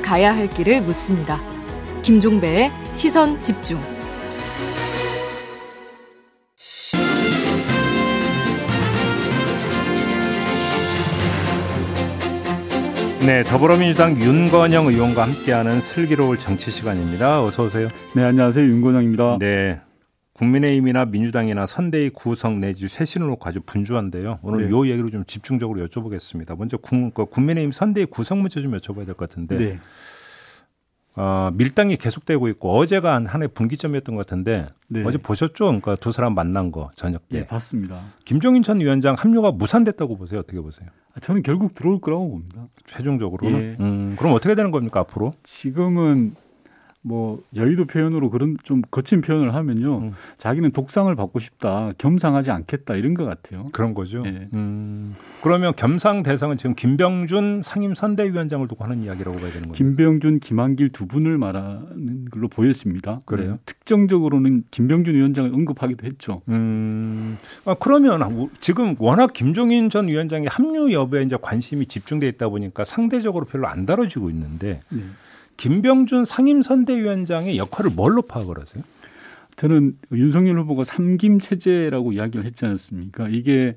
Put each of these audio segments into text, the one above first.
함께 가야 할 길을 묻습니다. 김종배의 시선 집중. 네, 더불어민주당 윤건영 의원과 함께하는 슬기로울 정치 시간입니다. 어서 오세요. 네, 안녕하세요. 윤건영입니다. 네. 국민의힘이나 민주당이나 선대위 구성 내지 쇄신을 놓고 아주 분주한데요. 오늘 네. 요 얘기로 좀 집중적으로 여쭤보겠습니다. 먼저 국, 그 국민의힘 선대위 구성 문제 좀 여쭤봐야 될 것 같은데. 네. 어, 밀당이 계속되고 있고 어제가 한 하나의 분기점이었던 것 같은데 네. 어제 보셨죠? 그러니까 두 사람 만난 거 저녁 때. 네, 봤습니다. 김종인 전 위원장 합류가 무산됐다고 보세요. 어떻게 보세요? 아, 저는 결국 들어올 거라고 봅니다. 최종적으로는. 예. 음, 그럼 어떻게 되는 겁니까 앞으로? 지금은 뭐 여의도 표현으로 그런 좀 거친 표현을 하면요 음. 자기는 독상을 받고 싶다 겸상하지 않겠다 이런 것 같아요 그런 거죠 네. 음. 그러면 겸상 대상은 지금 김병준 상임 선대위원장을 두고 하는 이야기라고 봐야 되는 거예요 김병준 김한길 두 분을 말하는 걸로 보였습니다 그래요 네. 특정적으로는 김병준 위원장을 언급하기도 했죠 음. 아, 그러면 지금 워낙 김종인 전 위원장의 합류 여부에 이제 관심이 집중돼 있다 보니까 상대적으로 별로 안 다뤄지고 있는데 네. 김병준 상임선대위원장의 역할을 뭘로 파악을 하세요? 저는 윤석열 후보가 삼김 체제라고 이야기를 했지 않습니까? 이게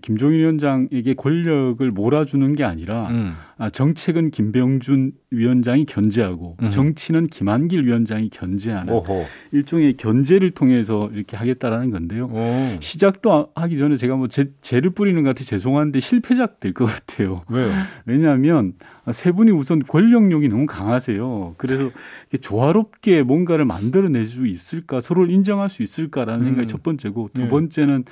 김종인 위원장에게 권력을 몰아주는 게 아니라 음. 아, 정책은 김병준 위원장이 견제하고 음. 정치는 김한길 위원장이 견제하는 오호. 일종의 견제를 통해서 이렇게 하겠다라는 건데요. 오. 시작도 하기 전에 제가 뭐 제, 죄를 뿌리는 것 같아 죄송한데 실패작 될 것 같아요. 왜요? 왜냐하면 세 분이 우선 권력욕이 너무 강하세요. 그래서 조화롭게 뭔가를 만들어낼 수 있을까, 서로를 인정할 수 있을까라는 음. 생각이 첫 번째고 두 네. 번째는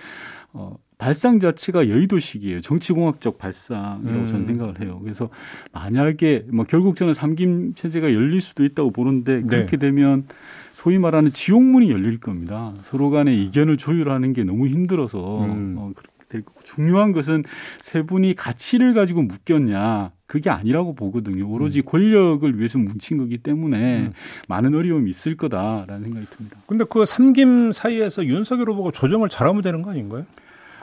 어, 발상 자체가 여의도식이에요. 정치공학적 발상이라고 음. 저는 생각을 해요. 그래서 만약에 뭐 결국 저는 삼김 체제가 열릴 수도 있다고 보는데 네. 그렇게 네. 되면 소위 말하는 지옥문이 열릴 겁니다. 서로 간의 이견을 조율하는 게 너무 힘들어서 음. 어, 그렇게 될 거고 중요한 것은 세 분이 가치를 가지고 묶였냐 그게 아니라고 보거든요. 오로지 음. 권력을 위해서 뭉친 거기 때문에 음. 많은 어려움이 있을 거다라는 생각이 듭니다. 근데 그 삼김 사이에서 윤석열 후보가 조정을 잘하면 되는 거 아닌가요?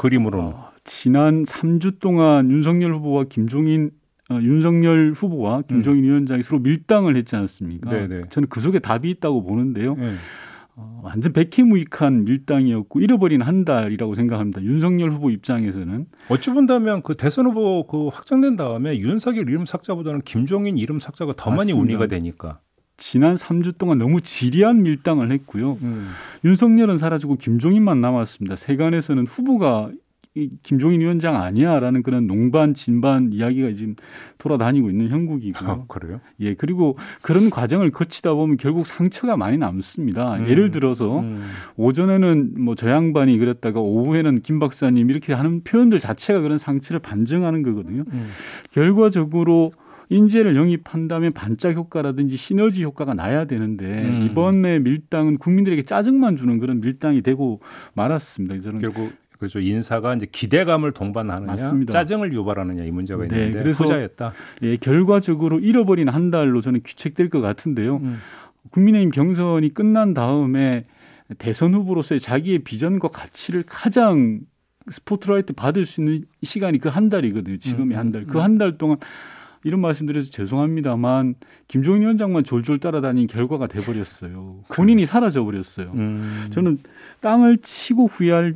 그림으로는. 어, 지난 3주 동안 윤석열 후보와 김종인 어, 윤석열 후보와 김종인 음. 위원장이 서로 밀당을 했지 않았습니까? 네네. 저는 그 속에 답이 있다고 보는데요. 네. 어, 완전 백해무익한 밀당이었고 잃어버린 한 달이라고 생각합니다. 윤석열 후보 입장에서는 어찌 본다면 그 대선 후보 그 확정된 다음에 윤석열 이름 삭제보다는 김종인 이름 삭제가 더 많이 운이가 되니까. 지난 3주 동안 너무 지리한 밀당을 했고요. 음. 윤석열은 사라지고 김종인만 남았습니다. 세간에서는 후보가 이 김종인 위원장 아니야라는 그런 농반 진반 이야기가 지금 돌아다니고 있는 형국이고요. 아, 그래요? 예 그리고 그런 과정을 거치다 보면 결국 상처가 많이 남습니다. 음. 예를 들어서 음. 오전에는 뭐 저 양반이 그랬다가 오후에는 김 박사님 이렇게 하는 표현들 자체가 그런 상처를 반증하는 거거든요. 음. 결과적으로 인재를 영입한다면 반짝 효과라든지 시너지 효과가 나야 되는데 음. 이번에 밀당은 국민들에게 짜증만 주는 그런 밀당이 되고 말았습니다. 저는 결국 그렇죠. 인사가 이제 기대감을 동반하느냐, 맞습니다. 짜증을 유발하느냐 이 문제가 네, 있는데 그래서 후자였다. 예, 결과적으로 잃어버린 한 달로 저는 귀책될 것 같은데요. 음. 국민의힘 경선이 끝난 다음에 대선 후보로서의 자기의 비전과 가치를 가장 스포트라이트 받을 수 있는 시간이 그 한 달이거든요. 지금의 음. 한 달. 그 한달 음. 동안 이런 말씀드려서 죄송합니다만 김종인 위원장만 졸졸 따라다닌 결과가 돼버렸어요. 본인이 사라져 버렸어요. 음. 저는 땅을 치고 후회할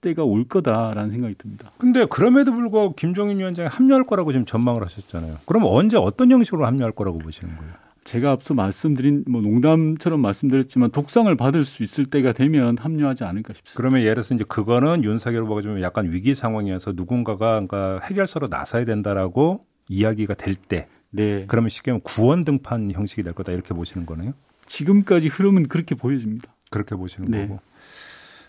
때가 올 거다라는 생각이 듭니다. 근데 그럼에도 불구하고 김종인 위원장이 합류할 거라고 지금 전망을 하셨잖아요. 그럼 언제 어떤 형식으로 합류할 거라고 보시는 거예요? 제가 앞서 말씀드린 뭐 농담처럼 말씀드렸지만 독상을 받을 수 있을 때가 되면 합류하지 않을까 싶습니다. 그러면 예를 들어서 이제 그거는 윤석열 후보가 좀 약간 위기 상황이어서 누군가가 그러니까 해결서로 나서야 된다라고 이야기가 될 때, 네. 그러면 쉽게 말하면 구원 등판 형식이 될 거다 이렇게 보시는 거네요. 지금까지 흐름은 그렇게 보여집니다. 그렇게 보시는 네. 거고.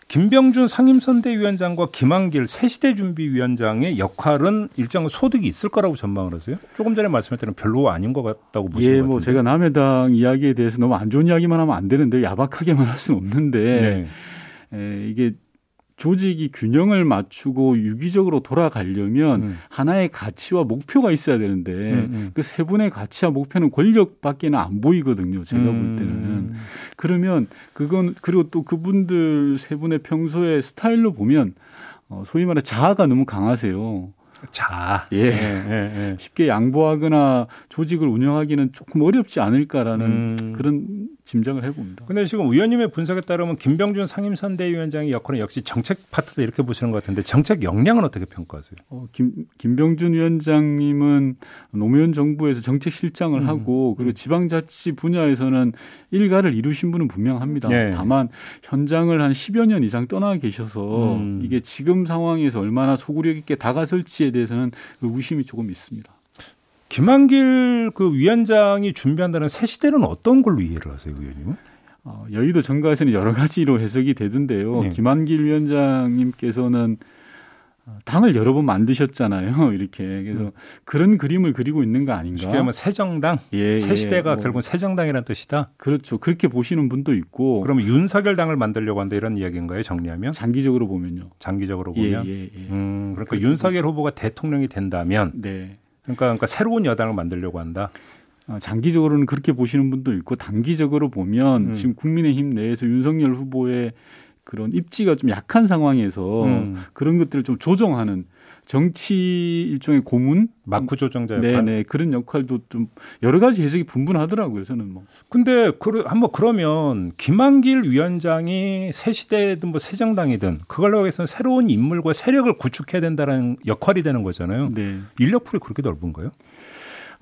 김병준 상임선대위원장과 김한길 새시대 준비위원장의 역할은 일정 소득이 있을 거라고 전망을 하세요? 조금 전에 말씀했던 별로 아닌 것 같다고 보시는 예, 뭐 제가 남의 당 이야기에 대해서 너무 안 좋은 이야기만 하면 안 되는데 야박하게만 할 수는 없는데 네. 에, 이게 조직이 균형을 맞추고 유기적으로 돌아가려면 음. 하나의 가치와 목표가 있어야 되는데 음, 음. 그세 분의 가치와 목표는 권력밖에는 안 보이거든요. 제가 볼 음. 때는 그러면 그건 그리고 또 그분들 세 분의 평소의 스타일로 보면 어, 소위 말해 자아가 너무 강하세요. 자, 예. 예, 예, 쉽게 양보하거나 조직을 운영하기는 조금 어렵지 않을까라는 음. 그런 짐작을 해봅니다. 근데 지금 의원님의 분석에 따르면 김병준 상임선대위원장의 역할은 역시 정책 파트다 이렇게 보시는 것 같은데 정책 역량은 어떻게 평가하세요? 어, 김, 김병준 위원장님은 노무현 정부에서 정책 실장을 음. 하고 그리고 지방자치 분야에서는 일가를 이루신 분은 분명합니다. 네. 다만 현장을 한 10여 년 이상 떠나 계셔서 음. 이게 지금 상황에서 얼마나 소구력 있게 다가설지 에 대해서는 의구심이 조금 있습니다. 김한길 그 위원장이 준비한다는 새 시대는 어떤 걸로 이해를 하세요, 의원님은? 어, 여의도 정가에서는 여러 가지로 해석이 되던데요. 네. 김한길 위원장님께서는 당을 여러 번 만드셨잖아요. 이렇게 그래서 음. 그런 그림을 그리고 있는 거 아닌가? 쉽게 하면 새 정당, 예, 새 예. 시대가 예, 뭐. 결국 새 정당이라는 뜻이다. 그렇죠. 그렇게 보시는 분도 있고. 그러면 윤석열 당을 만들려고 한다 이런 이야기인 가요? 정리하면? 장기적으로 보면요. 장기적으로 보면. 예, 예, 예. 음, 그러니까 그렇죠. 윤석열 후보가 대통령이 된다면, 네. 그러니까, 그러니까 새로운 여당을 만들려고 한다. 어, 장기적으로는 그렇게 보시는 분도 있고 단기적으로 보면 음. 지금 국민의힘 내에서 윤석열 후보의 그런 입지가 좀 약한 상황에서 음. 그런 것들을 좀 조정하는 정치 일종의 고문 마크 조정자 역할 네네 그런 역할도 좀 여러 가지 해석이 분분하더라고요 저는 뭐 근데 그 한번 그러면 김한길 위원장이 새 시대든 뭐 새 정당이든 그걸로 해서 새로운 인물과 세력을 구축해야 된다는 역할이 되는 거잖아요. 네. 인력풀이 그렇게 넓은가요?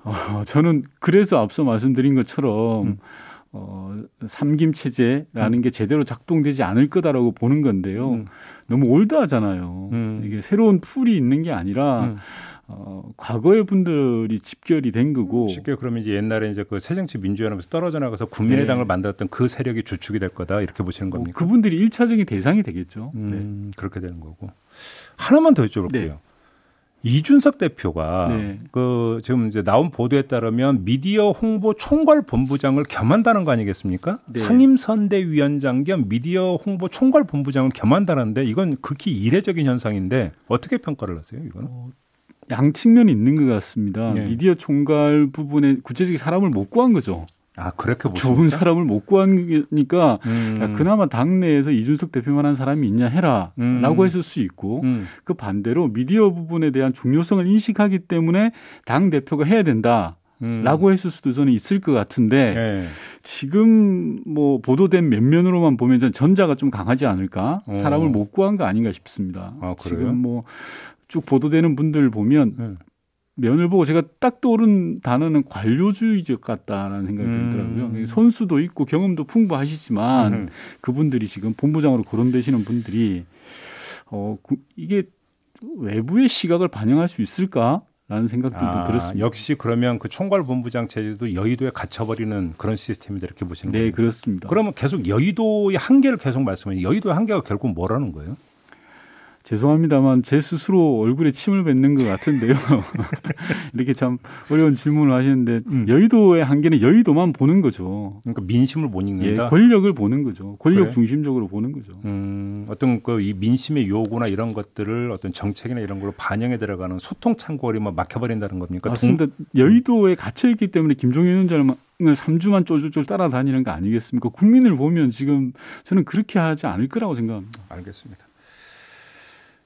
어, 저는 그래서 앞서 말씀드린 것처럼 음. 어, 삼김 체제라는 음. 게 제대로 작동되지 않을 거다라고 보는 건데요. 음. 너무 올드하잖아요. 음. 이게 새로운 풀이 있는 게 아니라 음. 어, 과거의 분들이 집결이 된 거고. 쉽게 그러면 이제 옛날에 이제 그 새정치 민주연합에서 떨어져 나가서 국민의당을 네. 만들었던 그 세력이 주축이 될 거다 이렇게 보시는 겁니까? 어, 그분들이 일차적인 대상이 되겠죠. 음, 네. 그렇게 되는 거고. 하나만 더 여쭤볼게요. 네. 이준석 대표가 네. 그 지금 이제 나온 보도에 따르면 미디어 홍보 총괄 본부장을 겸한다는 거 아니겠습니까? 네. 상임선대위원장 겸 미디어 홍보 총괄 본부장을 겸한다는데 이건 극히 이례적인 현상인데 어떻게 평가를 하세요? 이거는? 어, 양 측면이 있는 것 같습니다. 네. 미디어 총괄 부분에 구체적인 사람을 못 구한 거죠. 아 그렇게 보십니까? 좋은 사람을 못 구하니까 음. 야, 그나마 당내에서 이준석 대표만 한 사람이 있냐 해라라고 음. 했을 수 있고 음. 그 반대로 미디어 부분에 대한 중요성을 인식하기 때문에 당 대표가 해야 된다. 음. 라고 했을 수도 저는 있을 것 같은데 네. 지금 뭐 보도된 면면으로만 보면 전 전자가 좀 강하지 않을까 어. 사람을 못 구한 거 아닌가 싶습니다. 아, 지금 뭐 쭉 보도되는 분들 보면 네. 면을 보고 제가 딱 떠오른 단어는 관료주의적 같다라는 생각이 음. 들더라고요. 음. 선수도 있고 경험도 풍부하시지만 음. 그분들이 지금 본부장으로 거론되시는 분들이 어 이게 외부의 시각을 반영할 수 있을까? 라는 생각도 아, 들었습니다. 역시 그러면 그 총괄 본부장 체제도 여의도에 갇혀버리는 그런 시스템이다 이렇게 보시는 네, 겁니까? 그렇습니다. 그러면 계속 여의도의 한계를 계속 말씀하시면 여의도의 한계가 결국 뭐라는 거예요? 죄송합니다만 제 스스로 얼굴에 침을 뱉는 것 같은데요. 이렇게 참 어려운 질문을 하시는데 음. 여의도의 한계는 여의도만 보는 거죠. 그러니까 민심을 못 읽는다. 예, 권력을 보는 거죠. 권력 그래? 중심적으로 보는 거죠. 음, 어떤 그 이 민심의 요구나 이런 것들을 어떤 정책이나 이런 걸로 반영해 들어가는 소통 뭐 막혀버린다는 겁니까? 맞습니다. 동... 여의도에 갇혀 있기 때문에 김종인 위원장을 3주만 쫄쫄쫄 따라다니는 거 아니겠습니까? 국민을 보면 지금 저는 그렇게 하지 않을 거라고 생각합니다. 알겠습니다.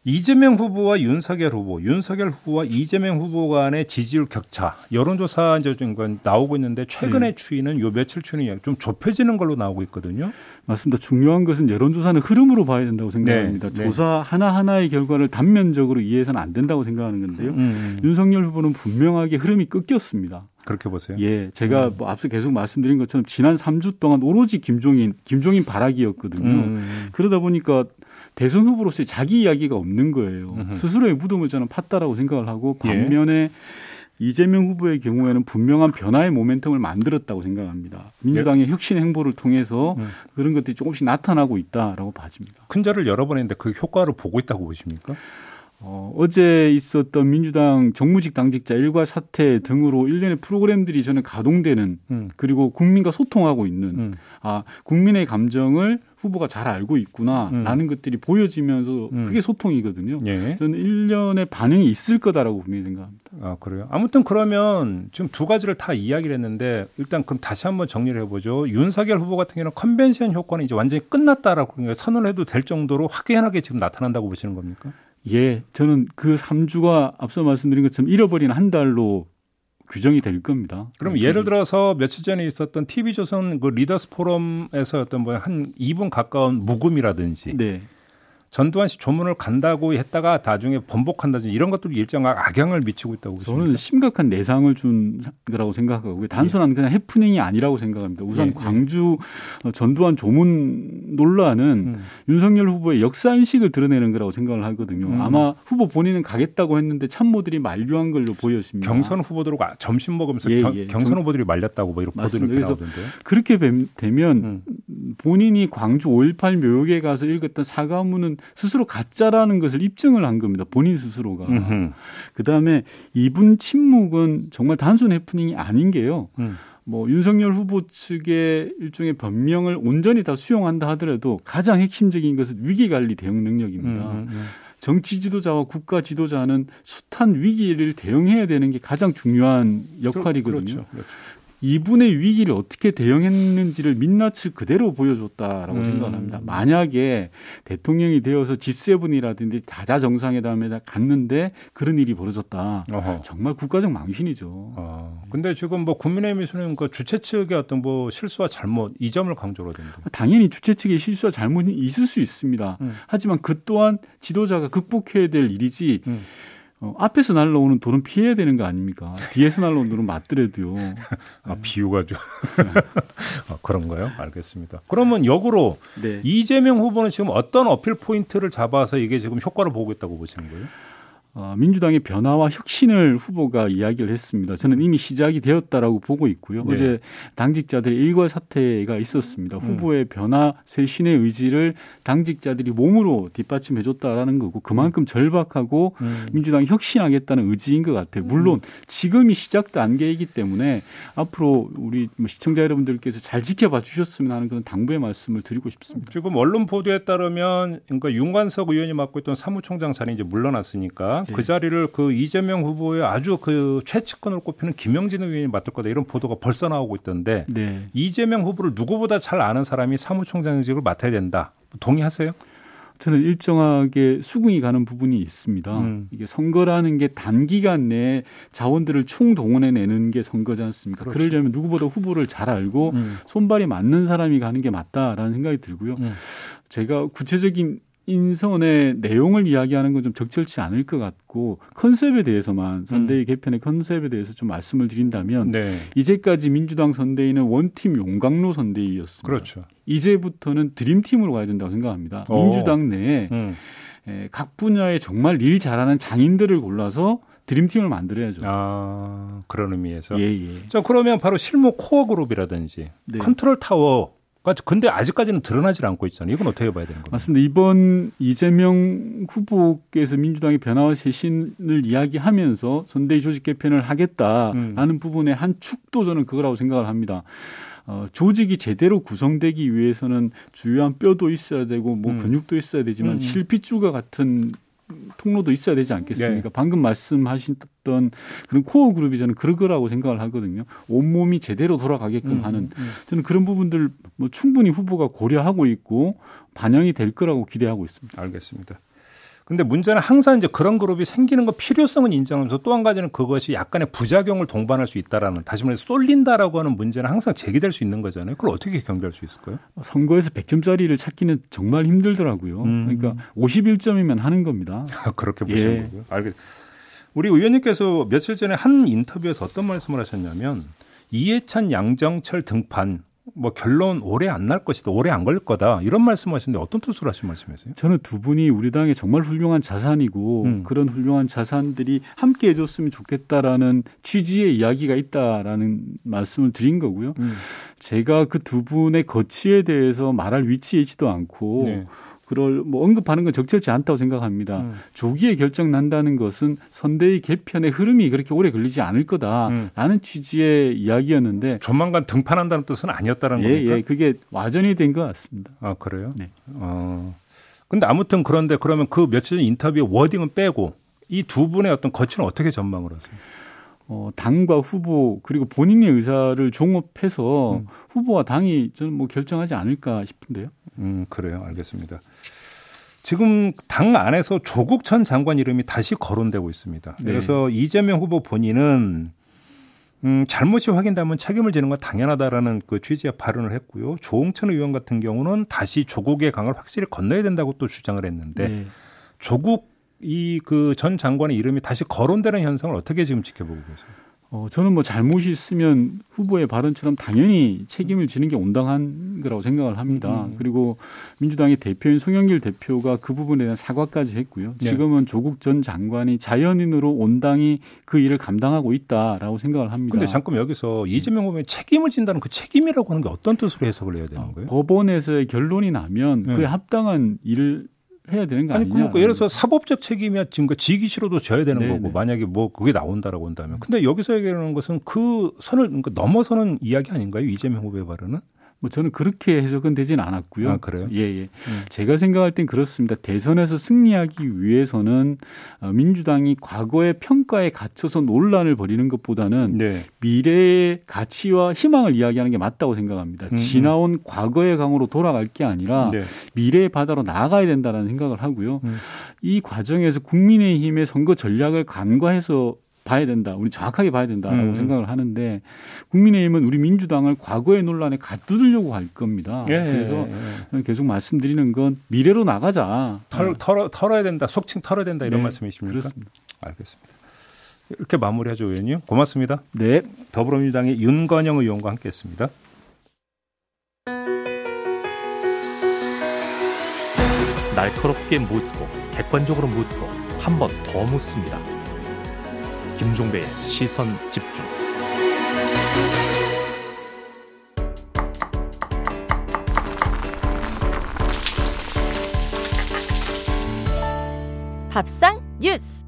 이재명 후보와 윤석열 후보, 윤석열 후보와 이재명 후보 간의 지지율 격차, 여론조사 이제 좀 나오고 있는데 최근의 네. 추이는 요 며칠 추이는 좀 좁혀지는 걸로 나오고 있거든요. 맞습니다. 중요한 것은 여론조사는 흐름으로 봐야 된다고 생각합니다. 네. 네. 조사 하나하나의 결과를 단면적으로 이해해서는 안 된다고 생각하는 건데요. 음. 음. 윤석열 후보는 분명하게 흐름이 꺾였습니다. 그렇게 보세요? 예. 제가 음. 뭐 앞서 계속 말씀드린 것처럼 지난 3주 동안 오로지 김종인, 김종인 발악이었거든요. 음. 음. 그러다 보니까 대선 후보로서의 자기 이야기가 없는 거예요. 으흠. 스스로의 무덤을 저는 팠다라고 생각을 하고 예. 반면에 예. 이재명 후보의 경우에는 분명한 변화의 모멘텀을 만들었다고 생각합니다. 민주당의 예. 혁신 행보를 통해서 음. 그런 것들이 조금씩 나타나고 있다라고 봐집니다. 큰 자를 여러 번 했는데 그 효과를 보고 있다고 보십니까? 어, 어제 있었던 민주당 정무직 당직자 일과 사태 등으로 일련의 프로그램들이 저는 가동되는 음. 그리고 국민과 소통하고 있는 음. 아 국민의 감정을 후보가 잘 알고 있구나라는 음. 것들이 보여지면서 음. 그게 소통이거든요. 예. 저는 일련의 반응이 있을 거다라고 분명히 생각합니다. 아 그래요? 아무튼 그러면 지금 두 가지를 다 이야기를 했는데 일단 그럼 다시 한번 정리를 해보죠. 윤석열 후보 같은 경우는 컨벤션 효과는 이제 완전히 끝났다라고 선언을 해도 될 정도로 확연하게 지금 나타난다고 보시는 겁니까? 예, 저는 그 3주가 앞서 말씀드린 것처럼 잃어버린 한 달로 규정이 될 겁니다. 그럼 네, 예를 들어서 며칠 전에 있었던 TV조선 그 리더스 포럼에서 어떤 뭐한 2분 가까운 묵음이라든지 네. 전두환 씨 조문을 간다고 했다가 나중에 번복한다든지 이런 것들이 일정한 악영을 미치고 있다고 보십니까? 저는 심각한 내상을 준 거라고 생각하고 단순한 예. 그냥 해프닝이 아니라고 생각합니다. 우선 예. 광주 어, 전두환 조문 논란은 음. 윤석열 후보의 역사 인식을 드러내는 거라고 생각을 하거든요. 음. 아마 후보 본인은 가겠다고 했는데 참모들이 만류한 걸로 보였습니다. 경선 후보들과 점심 먹으면서 예, 경, 예. 선 후보들이 말렸다고 뭐 이런 보도를 나오던데. 그렇게 되면 음. 본인이 광주 5.18 묘역에 가서 읽었던 사과문은 스스로 가짜라는 것을 입증을 한 겁니다. 본인 스스로가. 그 다음에 이분 침묵은 정말 단순 해프닝이 아닌 게요. 음. 뭐 윤석열 후보 측의 일종의 변명을 온전히 다 수용한다 하더라도 가장 핵심적인 것은 위기 관리 대응 능력입니다. 음, 음, 음. 정치 지도자와 국가 지도자는 숱한 위기를 대응해야 되는 게 가장 중요한 역할이거든요. 그렇죠, 그렇죠. 이분의 위기를 어떻게 대응했는지를 민낯을 그대로 보여줬다라고 음. 생각합니다. 만약에 대통령이 되어서 G7이라든지 다자 정상회담에 갔는데 그런 일이 벌어졌다. 어허. 정말 국가적 망신이죠. 어. 근데 지금 뭐 국민의힘에서는 그 주최 측의 어떤 뭐 실수와 잘못 이 점을 강조를 하던데. 당연히 주최 측의 실수와 잘못이 있을 수 있습니다. 음. 하지만 그 또한 지도자가 극복해야 될 일이지. 음. 어, 앞에서 날라오는 돌은 피해야 되는 거 아닙니까? 뒤에서 날라오는 돌은 맞더라도요. 아, 비유가 좀 아, 그런가요? 알겠습니다. 그러면 역으로 네. 이재명 후보는 지금 어떤 어필 포인트를 잡아서 이게 지금 효과를 보고 있다고 보시는 거예요? 어, 민주당의 변화와 혁신을 후보가 이야기를 했습니다. 저는 이미 시작이 되었다라고 보고 있고요. 네. 어제 당직자들의 일괄 사퇴가 있었습니다. 음. 후보의 변화, 쇄신의 의지를 당직자들이 몸으로 뒷받침해줬다라는 거고 그만큼 절박하고 음. 민주당이 혁신하겠다는 의지인 것 같아요. 물론 음. 지금이 시작 단계이기 때문에 앞으로 우리 뭐 시청자 여러분들께서 잘 지켜봐 주셨으면 하는 그런 당부의 말씀을 드리고 싶습니다. 지금 언론 보도에 따르면 그러니까 윤관석 의원이 맡고 있던 사무총장 자리 이제 물러났으니까 네. 그 자리를 그 이재명 후보의 아주 그 최측근으로 꼽히는 김영진 의원이 맡을 거다 이런 보도가 벌써 나오고 있던데 네. 이재명 후보를 누구보다 잘 아는 사람이 사무총장직을 맡아야 된다. 동의하세요? 저는 일정하게 수긍이 가는 부분이 있습니다. 음. 이게 선거라는 게 단기간 내에 자원들을 총동원해 내는 게 선거지 않습니까? 그렇죠. 그러려면 누구보다 후보를 잘 알고 음. 손발이 맞는 사람이 가는 게 맞다라는 생각이 들고요. 음. 제가 구체적인 인선의 내용을 이야기하는 건 좀 적절치 않을 것 같고 컨셉에 대해서만 선대위 음. 개편의 컨셉에 대해서 좀 말씀을 드린다면 네. 이제까지 민주당 선대위는 원팀 용광로 선대위였습니다. 그렇죠. 이제부터는 드림팀으로 가야 된다고 생각합니다. 오. 민주당 내에 음. 각 분야에 정말 일 잘하는 장인들을 골라서 드림팀을 만들어야죠. 아, 그런 의미에서. 예, 예. 자, 그러면 바로 실무 코어 그룹이라든지 네. 컨트롤 타워 근데 아직까지는 드러나질 않고 있잖아요. 이건 어떻게 봐야 되는 겁니까? 맞습니다. 이번 이재명 후보께서 민주당의 변화와 쇄신을 이야기하면서 선대위 조직 개편을 하겠다라는 음. 부분의 한 축도 저는 그거라고 생각을 합니다. 어, 조직이 제대로 구성되기 위해서는 주요한 뼈도 있어야 되고 뭐 음. 근육도 있어야 되지만 음. 실핏줄과 같은 통로도 있어야 되지 않겠습니까? 네. 방금 말씀하셨던 그런 코어 그룹이 저는 그럴 거라고 생각을 하거든요. 온몸이 제대로 돌아가게끔 음, 하는 음. 저는 그런 부분들 뭐 충분히 후보가 고려하고 있고 반영이 될 거라고 기대하고 있습니다. 알겠습니다. 근데 문제는 항상 이제 그런 그룹이 생기는 거 필요성은 인정하면서 또 한 가지는 그것이 약간의 부작용을 동반할 수 있다라는 다시 말해서 쏠린다라고 하는 문제는 항상 제기될 수 있는 거잖아요. 그걸 어떻게 경계할 수 있을까요? 선거에서 100점짜리를 찾기는 정말 힘들더라고요. 음. 그러니까 51점이면 하는 겁니다. 그렇게 보시는 예. 거고요. 알겠. 우리 의원님께서 며칠 전에 한 인터뷰에서 어떤 말씀을 하셨냐면 이해찬 양정철 등판 뭐 결론 오래 안 날 것이다, 오래 안 걸릴 거다 이런 말씀하시는데 어떤 뜻으로 하신 말씀이세요? 저는 두 분이 우리 당의 정말 훌륭한 자산이고 음. 그런 훌륭한 자산들이 함께 해줬으면 좋겠다라는 취지의 이야기가 있다라는 말씀을 드린 거고요. 음. 제가 그 두 분의 거치에 대해서 말할 위치에 있지도 않고. 네. 그걸 뭐 언급하는 건 적절치 않다고 생각합니다. 음. 조기에 결정 난다는 것은 선대위 개편의 흐름이 그렇게 오래 걸리지 않을 거다라는 음. 취지의 이야기였는데 조만간 등판한다는 뜻은 아니었다는 예, 겁니까? 예, 그게 와전이 된 것 같습니다. 아 그래요? 네. 어. 근데 아무튼 그런데 그러면 그 며칠 전 인터뷰의 워딩은 빼고 이 두 분의 어떤 거치는 어떻게 전망을 하세요? 어, 당과 후보 그리고 본인의 의사를 종합해서 음. 후보와 당이 저는 뭐 결정하지 않을까 싶은데요. 음, 그래요. 알겠습니다. 지금 당 안에서 조국 전 장관 이름이 다시 거론되고 있습니다. 네. 그래서 이재명 후보 본인은 음, 잘못이 확인되면 책임을 지는 건 당연하다라는 그 취지의 발언을 했고요. 조홍천 의원 같은 경우는 다시 조국의 강을 확실히 건너야 된다고 또 주장을 했는데 네. 조국 이 그 전 장관의 이름이 다시 거론되는 현상을 어떻게 지금 지켜보고 계세요? 어, 저는 뭐 잘못이 있으면 후보의 발언처럼 당연히 책임을 지는 게 온당한 거라고 생각을 합니다. 음. 그리고 민주당의 대표인 송영길 대표가 그 부분에 대한 사과까지 했고요. 네. 지금은 조국 전 장관이 자연인으로 온당히 그 일을 감당하고 있다라고 생각을 합니다. 근데 잠깐 여기서 이재명 후보에 책임을 진다는 그 책임이라고 하는 게 어떤 뜻으로 해석을 해야 되는 거예요? 법원에서의 결론이 나면 네. 그에 합당한 일을 해야 되는 거 아니, 아니냐? 그러니까 예를 들어서 사법적 책임이야 지금 그 지기 싫어도 져야 되는 네네. 거고 만약에 뭐 그게 나온다라고 한다면 근데 여기서 얘기하는 것은 그 선을 그러니까 넘어서는 이야기 아닌가요 이재명 후보의 발언은? 뭐 저는 그렇게 해석은 되진 않았고요. 아, 그래요? 예, 예. 음. 제가 생각할 땐 그렇습니다. 대선에서 승리하기 위해서는 어, 민주당이 과거의 평가에 갇혀서 논란을 벌이는 것보다는 네. 미래의 가치와 희망을 이야기하는 게 맞다고 생각합니다. 음. 지나온 과거의 강으로 돌아갈 게 아니라 네. 미래의 바다로 나아가야 된다는 생각을 하고요. 음. 이 과정에서 국민의힘의 선거 전략을 간과해서 봐야 된다. 우리 정확하게 봐야 된다라고 음. 생각을 하는데 국민의힘은 우리 민주당을 과거의 논란에 가두려고 할 겁니다. 예, 그래서 예, 예. 계속 말씀드리는 건 미래로 나가자. 털, 털어, 털어야 된다. 속칭 털어야 된다. 이런 네, 말씀이십니까? 그렇습니다. 알겠습니다. 이렇게 마무리하죠, 의원님. 고맙습니다. 네. 더불어민주당의 윤건영 의원과 함께했습니다. 날카롭게 묻고 객관적으로 묻고 한 번 더 묻습니다. 김종배의 시선 집중. 밥상 뉴스.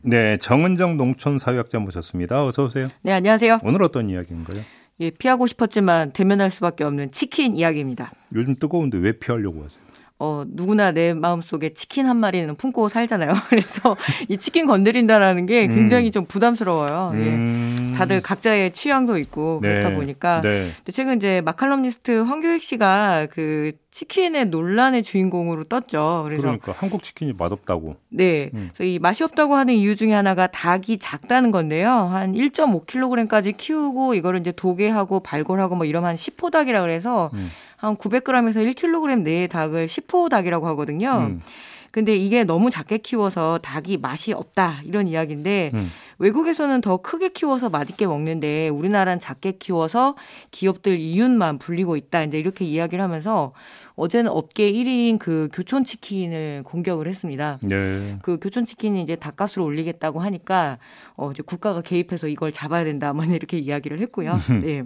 네, 정은정 농촌사회학자 모셨습니다. 어서 오세요. 네, 안녕하세요. 오늘 어떤 이야기인가요? 예, 피하고 싶었지만 대면할 수밖에 없는 치킨 이야기입니다. 요즘 뜨거운데 왜 피하려고 하세요? 어, 누구나 내 마음속에 치킨 한 마리는 품고 살잖아요. 그래서 이 치킨 건드린다라는 게 음. 굉장히 음. 좀 부담스러워요. 예. 음. 예. 다들 각자의 취향도 있고 네. 그렇다 보니까. 네. 최근 이제 마칼럼니스트 황교익 씨가 그 치킨의 논란의 주인공으로 떴죠. 그래서 그러니까 한국 치킨이 맛없다고. 네. 음. 그래서 이 맛이 없다고 하는 이유 중에 하나가 닭이 작다는 건데요. 한 1.5kg까지 키우고 이거를 이제 도개하고 발골하고 뭐 이러면 한 10호 닭이라 그래서 음. 한 900g에서 1kg 내의 닭을 10호 닭이라고 하거든요. 음. 근데 이게 너무 작게 키워서 닭이 맛이 없다 이런 이야기인데 음. 외국에서는 더 크게 키워서 맛있게 먹는데 우리나라는 작게 키워서 기업들 이윤만 불리고 있다 이제 이렇게 이야기를 하면서 어제는 업계 1위인 그 교촌 치킨을 공격을 했습니다. 네. 그 교촌 치킨이 이제 닭값을 올리겠다고 하니까 어 이제 국가가 개입해서 이걸 잡아야 된다 뭐 이렇게 이야기를 했고요. 네.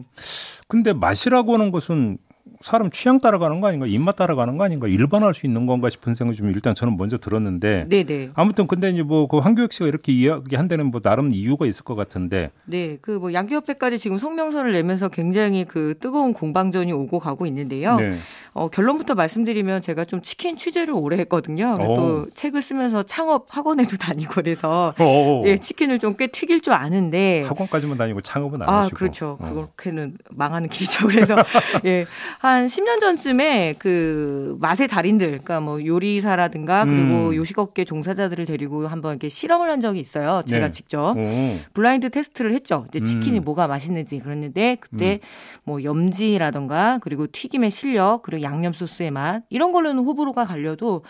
근데 맛이라고 하는 것은 사람 취향 따라가는 거 아닌가 입맛 따라가는 거 아닌가 일반화할 수 있는 건가 싶은 생각이 좀 일단 저는 먼저 들었는데 네네. 아무튼 근데 이제 뭐그 황교익 씨가 이렇게 이야기한 데는 뭐 나름 이유가 있을 것 같은데 네 그 뭐 양기협회까지 지금 성명서를 내면서 굉장히 그 뜨거운 공방전이 오고 가고 있는데요 네. 어, 결론부터 말씀드리면 제가 좀 치킨 취재를 오래 했거든요 오. 또 책을 쓰면서 창업 학원에도 다니고 그래서 오. 예 치킨을 좀 꽤 튀길 줄 아는데 학원까지만 다니고 창업은 안 아, 하시고 그렇죠 어. 그렇게는 망하는 길이죠 그래서 예한 10년 전쯤에 그 맛의 달인들, 그러니까 뭐 요리사라든가 그리고 음. 요식업계 종사자들을 데리고 한번 이렇게 실험을 한 적이 있어요. 제가 네. 직접 오. 블라인드 테스트를 했죠. 이제 치킨이 음. 뭐가 맛있는지 그랬는데 그때 음. 뭐 염지라든가 그리고 튀김의 실력 그리고 양념 소스의 맛 이런 걸로는 호불호가 갈려도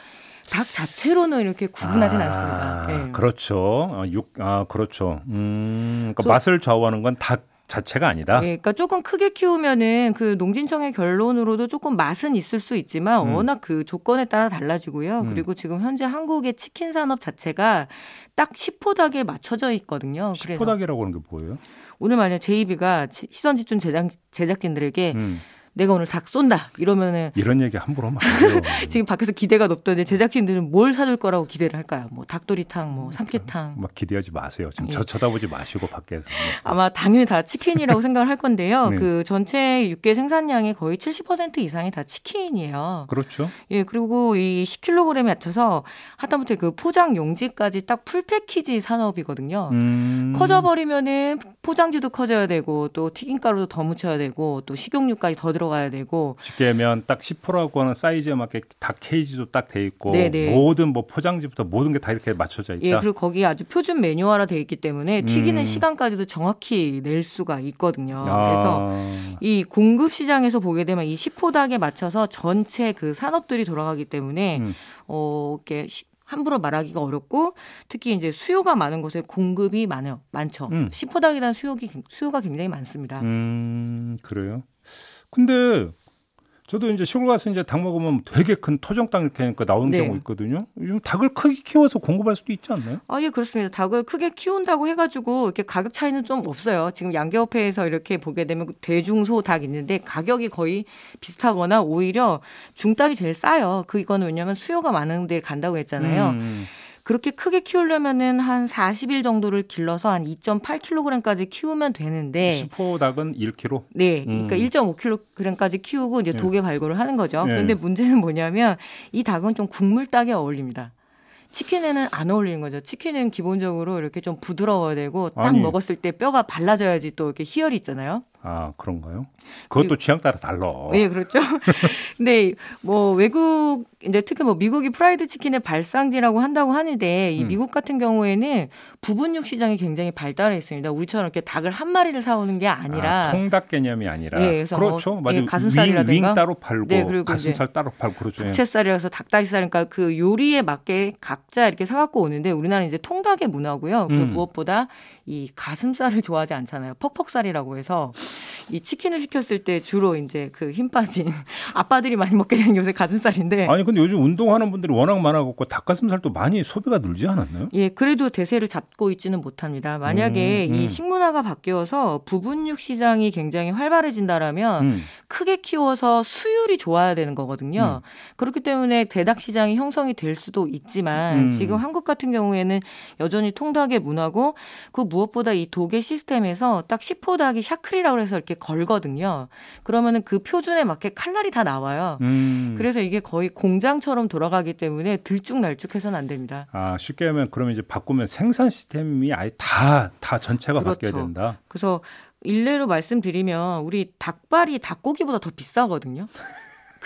닭 자체로는 이렇게 구분하진 아, 않습니다. 네. 그렇죠. 아, 육, 아, 그렇죠. 음, 그러니까 맛을 좌우하는 건 닭 자체가 아니다. 네, 그러니까 조금 크게 키우면은 그 농진청의 결론으로도 조금 맛은 있을 수 있지만 음. 워낙 그 조건에 따라 달라지고요. 음. 그리고 지금 현재 한국의 치킨 산업 자체가 딱 10호닥에 맞춰져 있거든요. 10호닥이라고 하는 게 뭐예요? 오늘 만약 제이비가 시선 집중 제작 제작진들에게 음. 내가 오늘 닭 쏜다 이러면은 이런 얘기 함부로 하면 안 돼요. 지금 밖에서 기대가 높던데 제작진들은 뭘 사줄 거라고 기대를 할까요? 뭐 닭도리탕, 뭐 삼계탕. 막 기대하지 마세요. 지금 예. 저 쳐다보지 마시고 밖에서. 아마 당연히 다 치킨이라고 생각을 할 건데요. 네. 그 전체 육계 생산량의 거의 70% 이상이 다 치킨이에요. 그렇죠. 예, 그리고 이 10kg에 맞춰서 하다못해 그 포장 용지까지 딱 full 패키지 산업이거든요. 음. 커져 버리면은 포장지도 커져야 되고 또 튀김가루도 더 묻혀야 되고 또 식용유까지 더 들어 들어가야 되고 쉽게 하면 딱 10%라고 하는 사이즈에 맞게 닭 케이지도 딱 돼 있고 네네. 모든 뭐 포장지부터 모든 게 다 이렇게 맞춰져 있다. 예, 그리고 거기 아주 표준 매뉴얼화 돼 있기 때문에 튀기는 음. 시간까지도 정확히 낼 수가 있거든요. 아. 그래서 이 공급 시장에서 보게 되면 이 10호 닭에 맞춰서 전체 그 산업들이 돌아가기 때문에 음. 어 이렇게 함부로 말하기가 어렵고 특히 이제 수요가 많은 곳에 공급이 많아요. 많죠. 음. 시포닭이라는 수요기 수요가 굉장히 많습니다. 음, 그래요. 근데 저도 이제 시골 가서 이제 닭 먹으면 되게 큰 토종 닭 이렇게 하니까 나오는 네. 경우 있거든요. 요즘 닭을 크게 키워서 공급할 수도 있지 않나요? 아, 예, 그렇습니다. 닭을 크게 키운다고 해가지고 이렇게 가격 차이는 좀 없어요. 지금 양계업회에서 이렇게 보게 되면 대중소 닭 있는데 가격이 거의 비슷하거나 오히려 중닭이 제일 싸요. 그 이거는 왜냐하면 수요가 많은 데 간다고 했잖아요. 음. 그렇게 크게 키우려면은 한 40일 정도를 길러서 한 2.8kg까지 키우면 되는데 10호 닭은 1kg? 네. 그러니까 음. 1.5kg까지 키우고 이제 네. 독에 발굴을 하는 거죠. 네. 그런데 문제는 뭐냐면 이 닭은 좀 국물 닭에 어울립니다. 치킨에는 안 어울리는 거죠. 치킨은 기본적으로 이렇게 좀 부드러워야 되고 딱 아니. 먹었을 때 뼈가 발라져야지 또 이렇게 희열이 있잖아요. 아 그런가요? 그것도 그리고, 취향 따라 달라. 네, 그렇죠. 근데 뭐 외국 이제 특히 뭐 미국이 프라이드 치킨의 발상지라고 한다고 하는데 이 음. 미국 같은 경우에는 부분육 시장이 굉장히 발달해 있습니다. 우리처럼 이렇게 닭을 한 마리를 사오는 게 아니라 아, 통닭 개념이 아니라 네, 그래서 그렇죠. 뭐, 맞아요. 예, 가슴살이라든가 윙, 윙, 따로 팔고 네, 그리고 가슴살 따로 팔고 그렇죠. 부채살이라서 닭다리살이니까 그 요리에 맞게 각자 이렇게 사 갖고 오는데 우리나라는 이제 통닭의 문화고요. 그리고 음. 무엇보다 이 가슴살을 좋아하지 않잖아요. 퍽퍽살이라고 해서 이 치킨을 시켰을 때 주로 이제 그 힘 빠진 아빠들이 많이 먹게 되는 요새 가슴살인데. 아니 근데 요즘 운동하는 분들이 워낙 많아갖고 닭가슴살도 많이 소비가 늘지 않았나요? 예, 그래도 대세를 잡고 있지는 못합니다. 만약에 음, 음. 이 식문화가 바뀌어서 부분육 시장이 굉장히 활발해진다라면 음. 크게 키워서 수율이 좋아야 되는 거거든요. 음. 그렇기 때문에 대닭 시장이 형성이 될 수도 있지만 음. 지금 한국 같은 경우에는 여전히 통닭의 문화고 그 무엇보다 이 도계 시스템에서 딱 10호 닭이 샤크리라고 해서 이렇게 걸거든요. 그러면은 그 표준에 맞게 칼날이 다 나와요. 음. 그래서 이게 거의 공장처럼 돌아가기 때문에 들쭉날쭉해서는 안 됩니다. 아 쉽게 하면 그러면 이제 바꾸면 생산 시스템이 아예 다다 다 전체가 그렇죠. 바뀌어야 된다. 그래서 일례로 말씀드리면 우리 닭발이 닭고기보다 더 비싸거든요.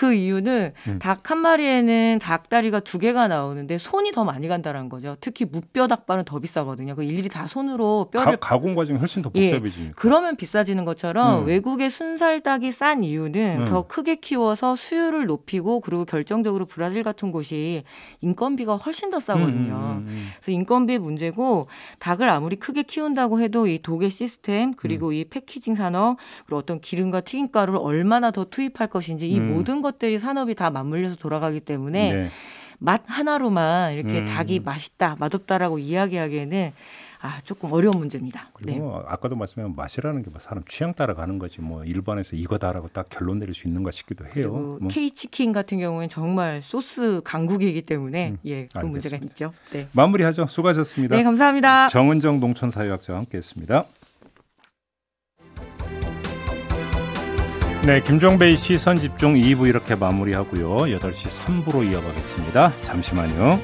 그 이유는 음. 닭한 마리에는 닭다리가 두 개가 나오는데 손이 더 많이 간다는 거죠. 특히 무뼈 닭발은 더 비싸거든요. 그 일일이 다 손으로 뼈를 가, 공 과정이 훨씬 더 복잡해지니까. 예, 그러면 비싸지는 것처럼 음. 외국의 순살닭이 싼 이유는 음. 더 크게 키워서 수율을 높이고 그리고 결정적으로 브라질 같은 곳이 인건비가 훨씬 더 싸거든요. 음, 음, 음, 그래서 인건비 문제고 닭을 아무리 크게 키운다고 해도 이 독의 시스템 그리고 이 패키징 산업 그리고 어떤 기름과 튀김가루를 얼마나 더 투입할 것인지 이 모든 것 것들이 산업이 다 맞물려서 돌아가기 때문에 네. 맛 하나로만 이렇게 음. 닭이 맛있다, 맛없다라고 이야기하기에는 아, 조금 어려운 문제입니다. 그리고 네. 뭐 아까도 말씀한 맛이라는 게뭐 사람 취향 따라 가는 거지 뭐 일반에서 이거다라고 딱 결론 내릴 수 있는가 싶기도 해요. 뭐. K 치킨 같은 경우는 정말 소스 강국이기 때문에 음, 예, 그. 문제가 있죠. 네. 마무리하죠. 수고하셨습니다. 네, 감사합니다. 정은정 농촌사회학자와 함께했습니다. 네, 김종배의 시선 집중 2부 이렇게 마무리하고요. 8시 3부로 이어가겠습니다. 잠시만요.